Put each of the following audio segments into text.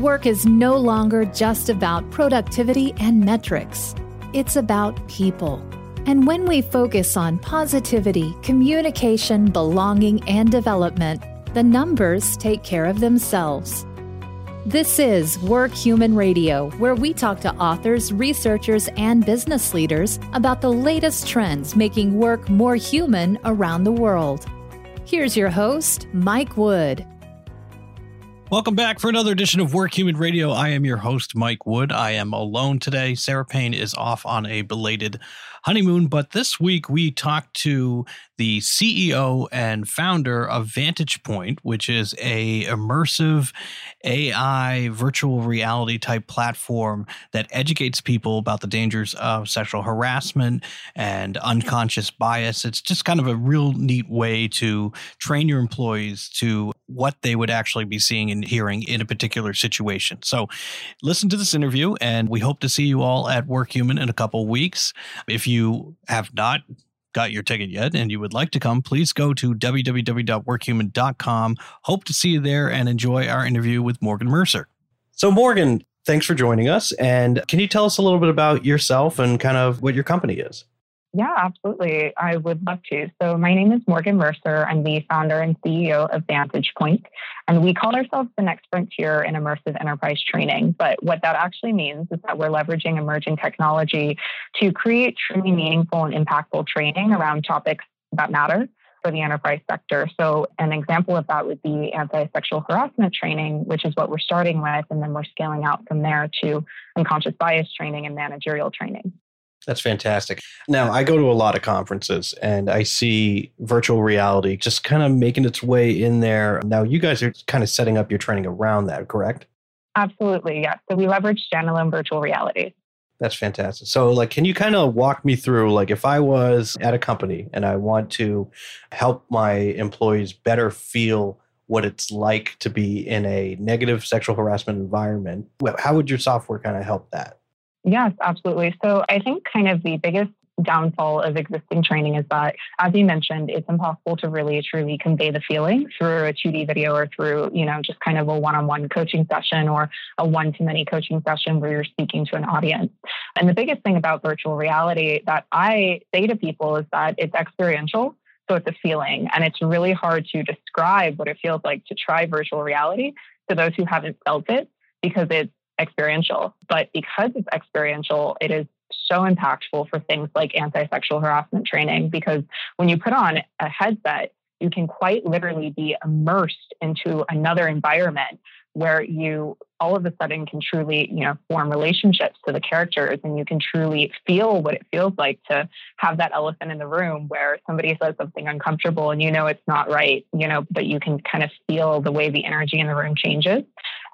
Work is no longer just about productivity and metrics, it's about people. And when we focus on positivity, communication, belonging, and development, the numbers take care of themselves. This is Work Human Radio, where we talk to authors, researchers, and business leaders about the latest trends making work more human around the world. Here's your host, Mike Wood. Welcome back for another edition of Work Human Radio. I am your host, Mike Wood. I am alone today. Sarah Payne is off on a belated honeymoon. But this week we talked to the CEO and founder of Vantage Point, which is a immersive AI virtual reality type platform that educates people about the dangers of sexual harassment and unconscious bias. It's just kind of a real neat way to train your employees to what they would actually be seeing and hearing in a particular situation. So listen to this interview and we hope to see you all at Work Human in a couple weeks. If you have not got your ticket yet and you would like to come, please go to www.workhuman.com. Hope to see you there and enjoy our interview with Morgan Mercer. So, Morgan, thanks for joining us. And can you tell us a little bit about yourself and kind of what your company is? Yeah, absolutely. I would love to. So, my name is Morgan Mercer. I'm the founder and CEO of Vantage Point, and we call ourselves the next frontier in immersive enterprise training. But what that actually means is that we're leveraging emerging technology to create truly meaningful and impactful training around topics that matter for the enterprise sector. So, an example of that would be anti sexual harassment training, which is what we're starting with, and then we're scaling out from there to unconscious bias training and managerial training. That's fantastic. Now, I go to a lot of conferences and I see virtual reality just kind of making its way in there. Now, you guys are kind of setting up your training around that, correct? Absolutely, yes. So we leverage standalone virtual reality. That's fantastic. So, like, can you kind of walk me through, like, if I was at a company and I want to help my employees better feel what it's like to be in a negative sexual harassment environment, how would your software kind of help that? Yes, absolutely. So I think kind of the biggest downfall of existing training is that, as you mentioned, it's impossible to really truly convey the feeling through a 2D video or through, you know, just kind of a one-on-one coaching session or a one-to-many coaching session where you're speaking to an audience. And the biggest thing about virtual reality that I say to people is that it's experiential. So it's a feeling, and it's really hard to describe what it feels like to try virtual reality to those who haven't felt it because it's experiential. But because it's experiential, it is so impactful for things like anti sexual harassment training because when you put on a headset, you can quite literally be immersed into another environment where you all of a sudden can truly, you know, form relationships to the characters and you can truly feel what it feels like to have that elephant in the room where somebody says something uncomfortable and you know it's not right, you know, but you can kind of feel the way the energy in the room changes.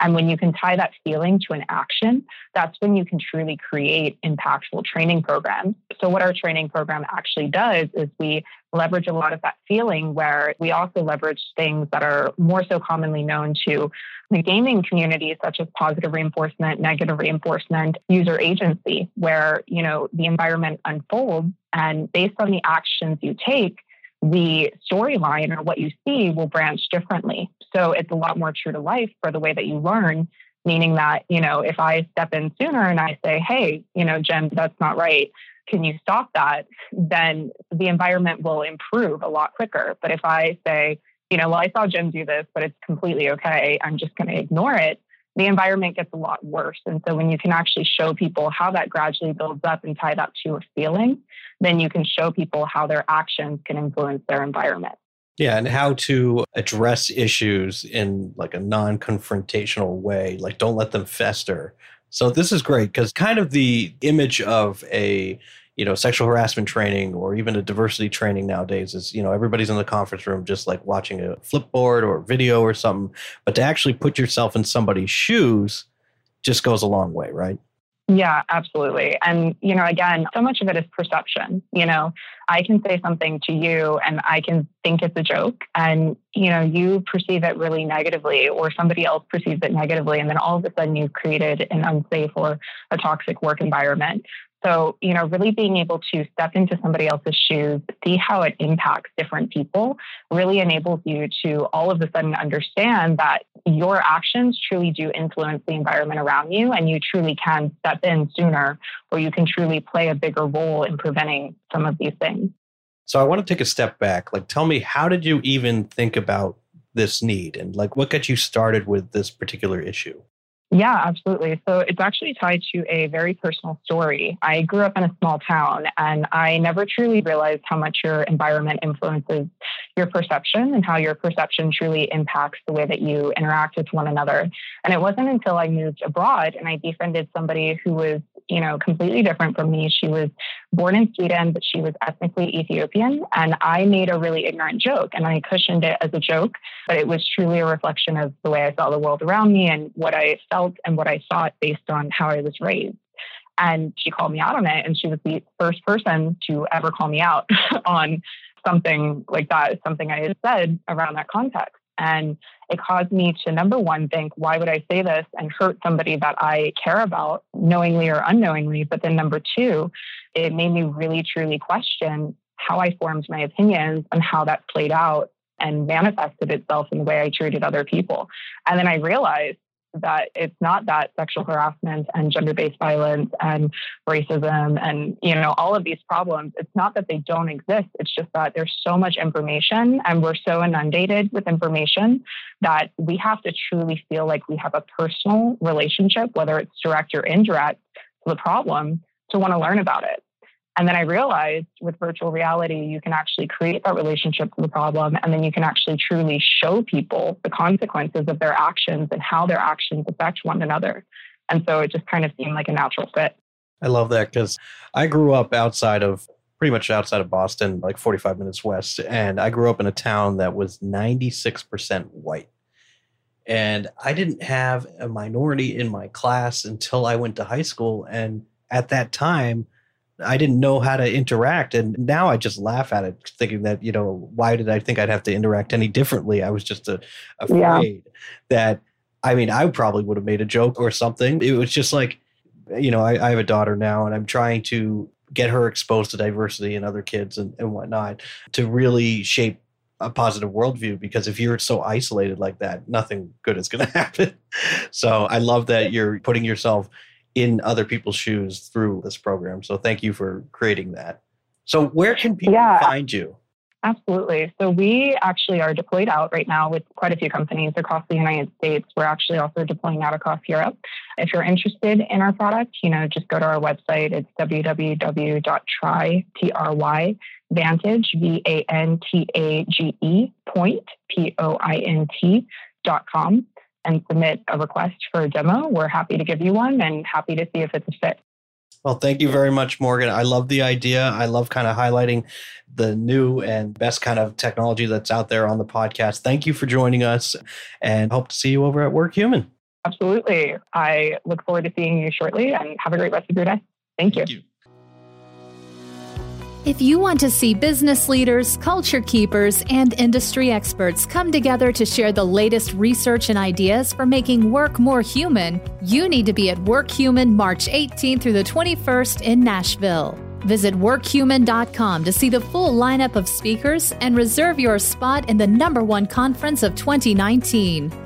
And when you can tie that feeling to an action, that's when you can truly create impactful training programs. So, what our training program actually does is we leverage a lot of that feeling where we also leverage things that are more so commonly known to the gaming community, such as positive reinforcement, negative reinforcement, user agency, where, you know, the environment unfolds and based on the actions you take, the storyline or what you see will branch differently. So it's a lot more true to life for the way that you learn, meaning that, you know, if I step in sooner and I say, hey, you know, Jen, that's not right. Can you stop that? Then the environment will improve a lot quicker. But if I say, you know, well, I saw Jen do this, but it's completely okay. I'm just going to ignore it the environment gets a lot worse. And so when you can actually show people how that gradually builds up and tie that to a feeling, then you can show people how their actions can influence their environment. Yeah, and how to address issues in like a non-confrontational way, like don't let them fester. So this is great because kind of the image of a you know sexual harassment training or even a diversity training nowadays is you know everybody's in the conference room just like watching a flipboard or video or something but to actually put yourself in somebody's shoes just goes a long way right yeah, absolutely. And, you know, again, so much of it is perception. You know, I can say something to you and I can think it's a joke and, you know, you perceive it really negatively or somebody else perceives it negatively. And then all of a sudden you've created an unsafe or a toxic work environment. So, you know, really being able to step into somebody else's shoes, see how it impacts different people, really enables you to all of a sudden understand that your actions truly do influence the environment around you and you truly can step in sooner or you can truly play a bigger role in preventing some of these things. So I want to take a step back. Like, tell me, how did you even think about this need and like what got you started with this particular issue? Yeah, absolutely. So it's actually tied to a very personal story. I grew up in a small town and I never truly realized how much your environment influences your perception and how your perception truly impacts the way that you interact with one another. And it wasn't until I moved abroad and I befriended somebody who was you know, completely different from me. She was born in Sweden, but she was ethnically Ethiopian. And I made a really ignorant joke and I cushioned it as a joke, but it was truly a reflection of the way I saw the world around me and what I felt and what I thought based on how I was raised. And she called me out on it. And she was the first person to ever call me out on something like that, something I had said around that context. And it caused me to, number one, think, why would I say this and hurt somebody that I care about, knowingly or unknowingly? But then, number two, it made me really, truly question how I formed my opinions and how that played out and manifested itself in the way I treated other people. And then I realized that it's not that sexual harassment and gender-based violence and racism and you know all of these problems. It's not that they don't exist. It's just that there's so much information and we're so inundated with information that we have to truly feel like we have a personal relationship whether it's direct or indirect to the problem to want to learn about it and then I realized with virtual reality, you can actually create that relationship to the problem. And then you can actually truly show people the consequences of their actions and how their actions affect one another. And so it just kind of seemed like a natural fit. I love that because I grew up outside of pretty much outside of Boston, like 45 minutes west. And I grew up in a town that was 96% white. And I didn't have a minority in my class until I went to high school. And at that time, I didn't know how to interact. And now I just laugh at it, thinking that, you know, why did I think I'd have to interact any differently? I was just a, afraid yeah. that, I mean, I probably would have made a joke or something. It was just like, you know, I, I have a daughter now and I'm trying to get her exposed to diversity and other kids and, and whatnot to really shape a positive worldview because if you're so isolated like that, nothing good is going to happen. So I love that you're putting yourself in other people's shoes through this program. So thank you for creating that. So where can people yeah, find you? Absolutely. So we actually are deployed out right now with quite a few companies across the United States. We're actually also deploying out across Europe. If you're interested in our product, you know, just go to our website. It's www.try, Vantage, V-A-N-T-A-G-E, point, P-O-I-N-T dot com and submit a request for a demo, we're happy to give you one and happy to see if it's a fit. Well, thank you very much, Morgan. I love the idea. I love kind of highlighting the new and best kind of technology that's out there on the podcast. Thank you for joining us and hope to see you over at WorkHuman. Absolutely. I look forward to seeing you shortly and have a great rest of your day. Thank, thank you. you. If you want to see business leaders, culture keepers, and industry experts come together to share the latest research and ideas for making work more human, you need to be at WorkHuman March 18th through the 21st in Nashville. Visit workhuman.com to see the full lineup of speakers and reserve your spot in the number one conference of 2019.